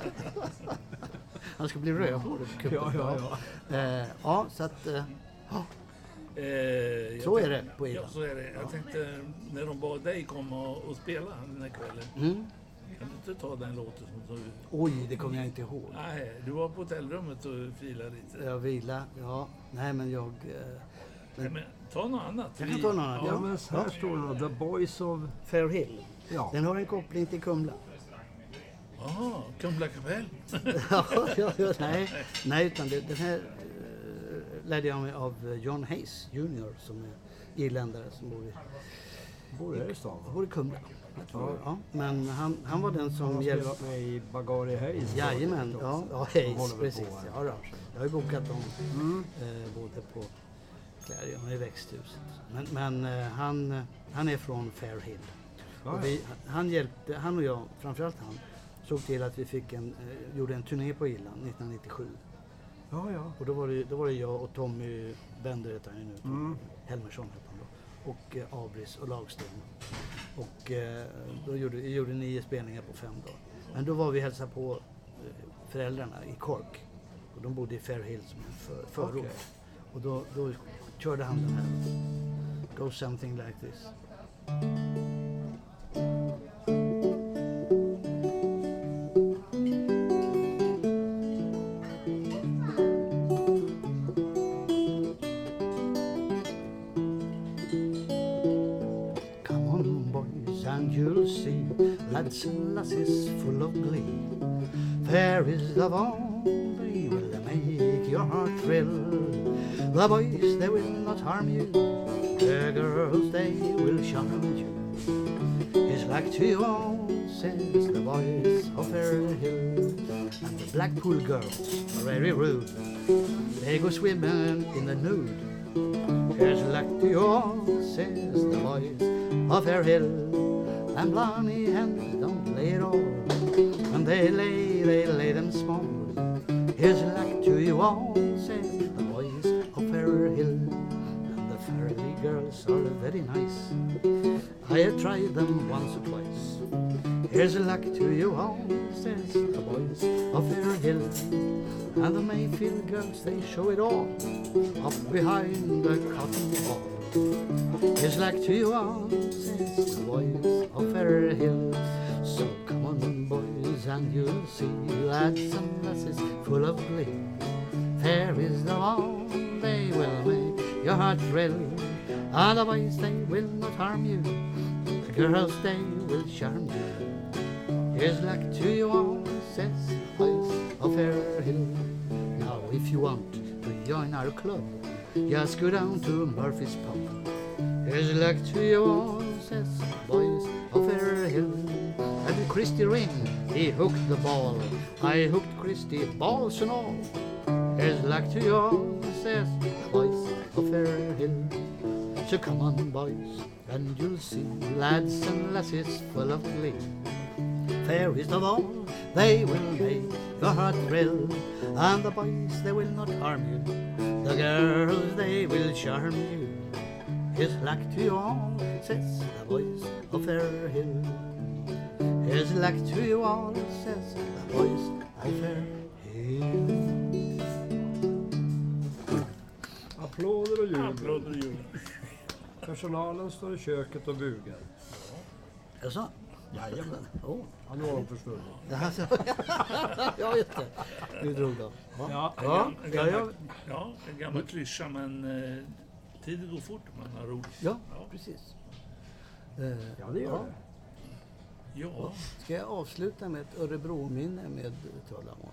Han ska bli rödhårig. Ja, ja, ja. Eh, ja, så att... Eh, ja. Eh, Så är det på Ja, Irland. så är det. Jag tänkte när de bad dig komma och, och spela den här kvällen. Mm. Kan du inte ta den låten som du... Oj, det kommer jag inte ihåg. Nej, du var på hotellrummet och filade lite. Jag vila, ja. Nej, men jag... Eh, Nej, men ta något annat. Jag kan ta något annat, Ja, Ja. men så här står det då. The Boys of... Fair Hill. Ja. Den har en koppling till Kumla. Jaha, Kumla kapell. ja, ja, ja, nej, nej, utan det, den här eh, lärde jag mig av John Hayes Jr. som är irländare som bor i, Bor här i stan. bor i Kumla. Tror, ja. Men han, han var den Han som hjälpte... spelat med i Bagari Hayes. Jajamän, ja, ja Hayes, precis. på. Ja, då. Jag har ju bokat dem Mm. eh, både på Clarion och i växthuset. Men, men eh, han, han är från Fair Hill. Ja, Och vi, han hjälpte, han och jag, framförallt han, såg till att vi fick en, eh, gjorde en turné på Irland 1997. ja, ja. Och då var det, då var det jag och Tommy Bender heter han ju nu. Tommy Mm. Helmersson han. Och eh, Abris och Lagsten. Och eh, då gjorde vi gjorde nio spelningar på fem dagar. Men då var vi och hälsade på eh, föräldrarna i Cork. Och de bodde i Fair Hill som en för, förort. Okej. Och då, då körde han den här. Go something like this. And you'll see lads and lasses full of glee. Fair is bond, they will make your heart thrill. The boys, they will not harm you. The girls, they will charm you. It's like to you all, says the boys of Fair Hill. And the Blackpool girls are very rude. They go swimming in the nude. Here's luck to you all, says the boys of Fair Hill. And Blarney hens don't lay at all. When they lay, they lay them small. Here's luck to you all, says the boys of Fair Hill. And the Fairly girls are very nice. I have tried them once or twice. Here's luck to you all, says the boys of Fair Hill. And the Mayfield girls, they show it all up behind the cotton wall. Luck to you all, says the boys of Fair Hill. So come on, boys, and you'll see lads and lasses full of glee. Fair is the one, they will make your heart thrill. Otherwise, they will not harm you. The girls, they will charm you. Luck to you all, says the boys of Fair Hill. Now, if you want to join our club, just go down to Murphy's Pub. Here's luck to you all, says boys of Fair Hill. And Christy Ring, he hooked the ball. I hooked Christy, balls and all. Here's luck to you all, says boys of Fair Hill. So come on, boys, and you'll see lads and lasses full of glee. Fairest of all, they will make your heart thrill, and the boys they will not harm you. The girls they will charm you. Here's luck to you all, says the boys of Fair Hill. Here's luck to you all, says the boys of Fair Hill. Applåder och jubel. Applåder och jubel. Personalen står i köket och bugar. Jaså? Jajamän. Oh. Ja, nu har de försvunnit. Alltså, ja, just det. Nu drog de. Ja, en, Ja, gam, en, ja, gammal, ja. ja, en gammal klyscha men eh, tiden går fort om man har roligt. Ja, Ja. precis. Eh, Ja, det gör det. ja, Ska jag avsluta med ett Örebro-minne med Tullamore?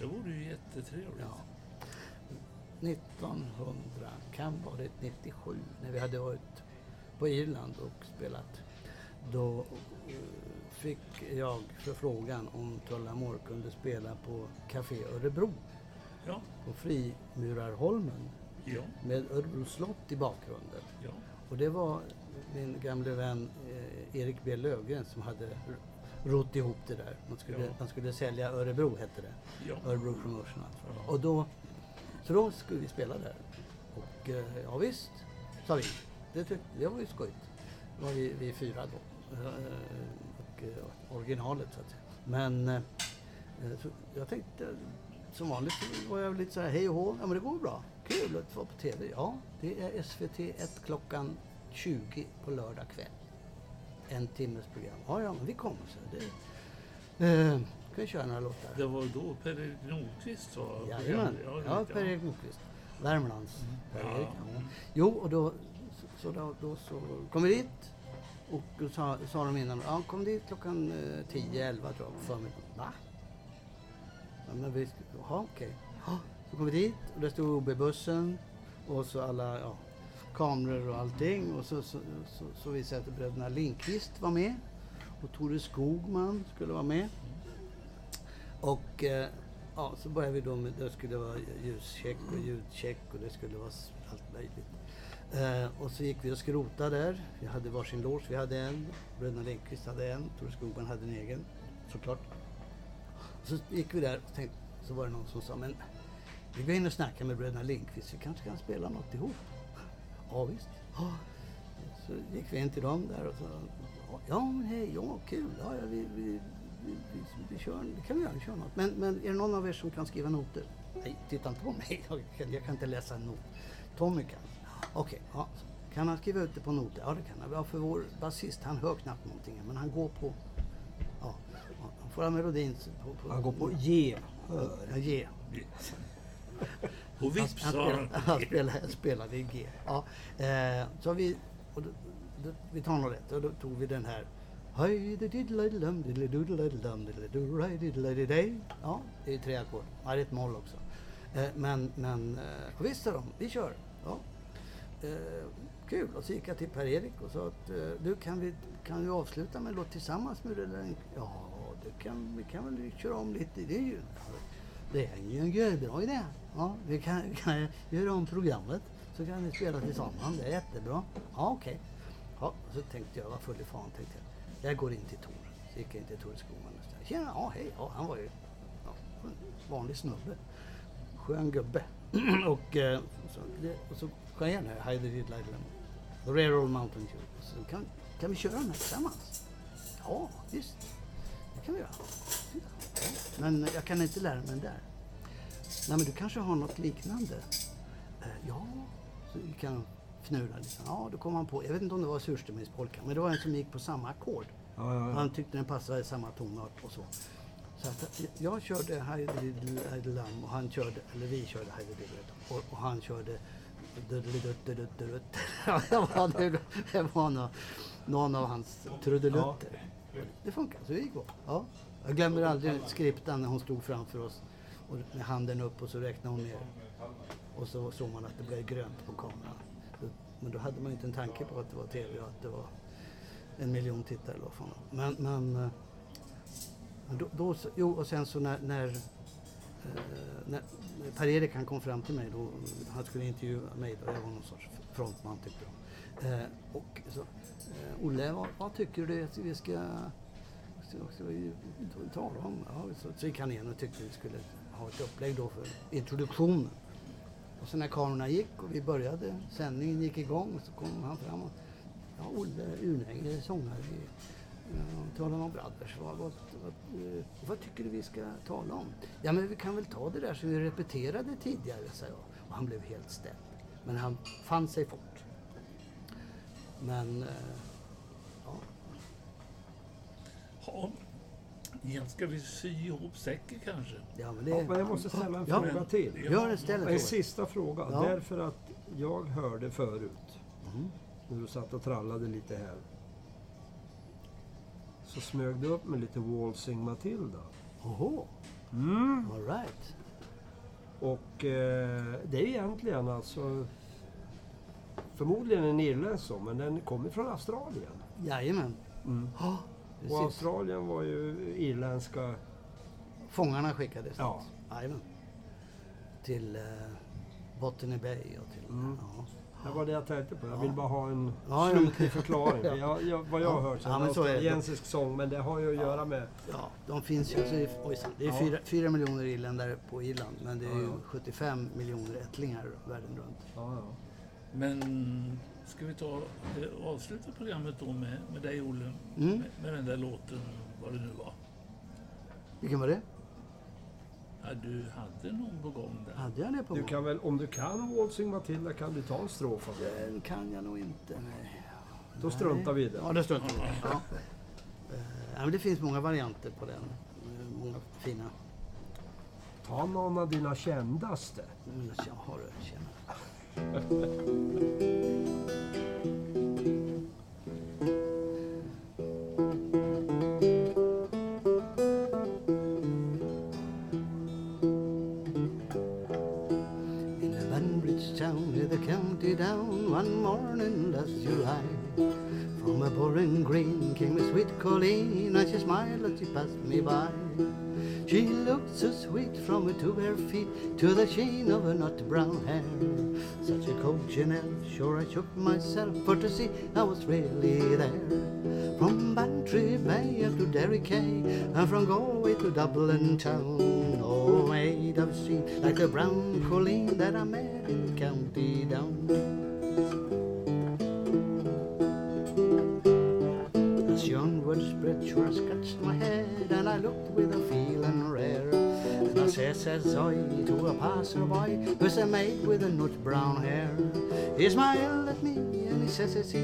det vore ju jättetrevligt. Ja. 1900, kan varit 97, när vi hade varit på Irland och spelat. Då fick jag förfrågan om Tullamore kunde spela på Café Örebro Ja, på Frimurarholmen ja, med Örebro slott i bakgrunden. ja. Och det var min gamle vän eh, Erik B Lövgren som hade rott ihop det där. Man skulle, man skulle sälja Örebro hette det. Örebro Promotion. Och då, så då skulle vi spela där. Och eh, ja visst, sa vi. Det, tyckte, det var ju skojigt. Det var vi, vi fyra då. Eh, och eh, originalet så att säga. Men eh, så jag tänkte, som vanligt var jag lite så här hej och hå. Ja men det går bra. Kul att vara på TV. Ja, det är SVT 1 klockan 20 på lördag kväll. En timmes program. Ja, ja, men vi kommer så. Det, eh, kan vi köra några låtar. Det var då Per-Erik Nordqvist var Jajamän. Ja, Ja. Per-Erik Nordqvist. Värmlands Per-Erik. Ja. Jo, och då så, så, då, då så kom vi dit. Och då sa, sa de innan, ja kom dit klockan eh, 10-11 tror jag på förmiddagen. Va? Ja, men vi, jaha okej. Så kom vi dit och där stod OB-bussen och så alla ja, kameror och allting. Och så, så, så, så visade sig att bröderna Lindqvist var med. Och Tore Skogman skulle vara med. Och eh, ja, så började vi då med, det skulle vara ljuscheck och ljudcheck och det skulle vara allt möjligt. Eh, och så gick vi och skrotade där. Vi hade varsin loge. Vi hade en, bröderna Lindqvist hade en, Tore Skogman hade en egen, såklart. Så gick vi där och tänkte, så var det någon som sa, men vi går in och snackar med bröderna Lindqvist, vi kanske kan spela något ihop. Ja visst. Ja. Så gick vi in till dem där och sa, ja men hej, ja kul, ja, ja vi, vi, vi, vi, vi kör, vi kan göra, vi kör något. Men, men är det någon av er som kan skriva noter? Nej, titta inte på mig, jag kan, jag kan inte läsa en not. Tommy kan. Okej, ja. kan han skriva ut det på noter? Ja det kan han. Ja, för vår basist, han hör knappt någonting men han går på, ja, ja, han får ha melodin på, på, Han går på G. Ja, G. Och vips Han, sa spelade, han. han spelade, spelade i G. Ja, eh, så vi, och då, då, vi tar nog rätt och då tog vi den här. Ja, det är tre ackord. Ja, det är ett moll också. Eh, men, men eh, visst sa de, vi kör. Ja. Eh, kul. Och så gick jag till Per-Erik och sa att eh, du kan vi, kan vi avsluta med en låt tillsammans med det? Ja, det kan, vi kan väl köra om lite. Det är ju, det är ju en görbra idé. Ja, vi kan, kan göra om programmet så kan vi spela tillsammans. Det är jättebra. Ja, okej. Ja, så tänkte jag, var full i fan tänkte jag. Jag går in till Tor. Så gick jag in till Tor Skogman och sa, tjena, ja hej. Ja, han var ju ja, en vanlig snubbe. Skön gubbe. Eh, och, så, och så den här Hide the Diddle The Rare Old Mountain Dew. Så kan, kan vi köra den här tillsammans? Ja, visst. Det kan vi göra. Men jag kan inte lära mig den där. Nej, men du kanske har något liknande? Eh, ja, så gick han fnula lite. Ja, då kom han på, jag vet inte om det var surströmmingspolka, men det var en som gick på samma ackord. Ja, ja, ja. Han tyckte den passade i samma tonart och så. Så att jag körde Heidelidlam och han körde, eller vi körde Heidelidlam och, och han körde det var, någon, någon av hans trudelutter. Det funkar, så det gick bra. Ja. Jag glömmer aldrig skriptan när hon stod framför oss och med handen upp och så räknade hon ner. Och så såg man att det blev grönt på kameran. Men då hade man inte en tanke på att det var tv och att det var en miljon tittare eller vad fan. Men, men eh, då, då, så- jo, och sen så när, när Per-Erik han kom fram till mig, då, han skulle intervjua mig, då, jag var någon sorts frontman tyckte de. Eh, och så, eh, Olle, vad, vad tycker du att vi ska, ska, ska vi tala om? Ja, så, så gick han igen och tyckte vi skulle ha ett upplägg då för introduktionen. Och så när kamerorna gick och vi började, sändningen gick igång, så kom han fram och Ja, Olle Unäng, sångare i uh, Tala om Brothers. Vad, vad, vad, eh, vad tycker du vi ska tala om? Ja, men vi kan väl ta det där som vi repeterade tidigare, sa jag. Och han blev helt ställd. Men han fann sig fort. Men, eh, ja. Ja. Igen, ska vi sy ihop säcken kanske? ja, men det... Ja, men jag måste ställa en Ja. fråga till. Gör ställ en En fråga. sista fråga. Ja. Därför att jag hörde förut, Mm. när du satt och trallade lite här, så smög du upp med lite Waltzing Matilda. Oho, Mm. all right. Och eh, det är egentligen alltså förmodligen en irländsk sång, men den kommer från Australien. Jajamän. Mm. Ja, Och. Australien var ju irländska... Fångarna skickades Ja. dit. Jajamän. Till uh, Botany Bay och till... Mm. Ja. Det var det jag tänkte på. Jag vill Ja. bara ha en Ja, ja, slutlig men- förklaring. Ja. Jag, jag, vad jag har Ja. hört så Ja, men så är det. australiensisk sång, men det har ju att göra med... Ja, de finns ju. Alltså, det är- ojsan, det är Ja. fyra, fyra miljoner irländare på Irland, men det är ju Ja, ja. 75 miljoner ättlingar världen runt. Ja, ja. Men ska vi ta eh, avsluta programmet då med, med dig Olle? Mm. Med, med den där låten, vad det nu var. Vilken var det? Ja, du hade någon på gång där. Hade jag det på Du gång? kan väl, om du kan Waltzing Matilda kan du ta en strof av det. Den kan jag nog inte. Nej. Då struntar vi i det. Ja, det struntar vi i. Ja. Eh, ja, men det finns många varianter på den. Eh, Många fina. Ta någon av dina kändaste. Mm, Jag har det, tjena. one morning last July. From a boring green came a sweet Colleen and she smiled as she passed me by. She looked so sweet from her two bare feet to the sheen of her nut brown hair. Such a cold Chanel, sure I shook myself for to see I was really there. From Bantry Bay up to Derry Quay, and from Galway to Dublin town. Oh, I've seen like the brown colleen that I met in County Down. I says, I to a passerby, who's a maid with a nut brown hair. He smiled at me, and he says, says he,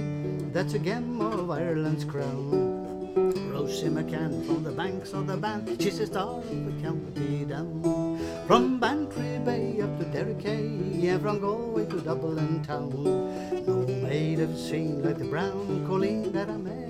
that's a gem of Ireland's crown. Rosie McCann from the banks of the Bann, she's a star of the county down. From Bantry Bay up to Derry Quay, and from Galway to Dublin town. No maid I've seen like the brown colleen that I met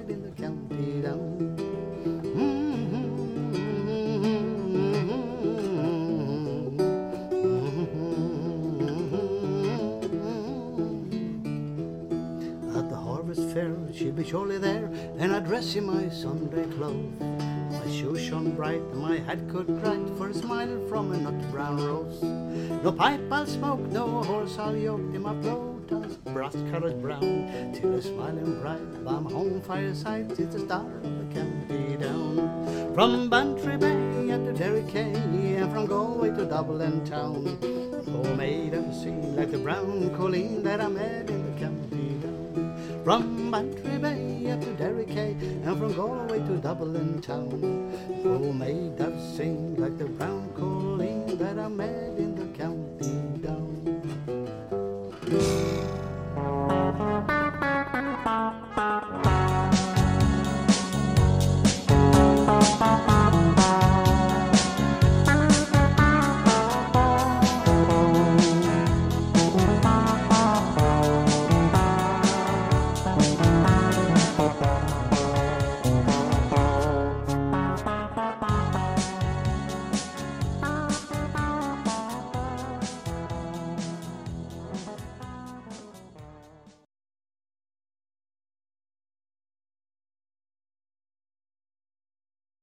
and I dress my Sunday clothes. My shoes shone bright, and my hat cut right for a smile from a nut brown rose. No pipe I'll smoke, no horse I'll yoke, in my protons brass colored brown. Till a smiling bright by my home fireside, it's the star of the county down. From Bantry Bay up to Derry Quay, and from Galway to Dublin town. Oh, maid I've seen like the brown colleen that I met in the county down. From Bantry Bay up to Derry and from Galway to Dublin town. Oh, made that sing like the brown colleen that I met in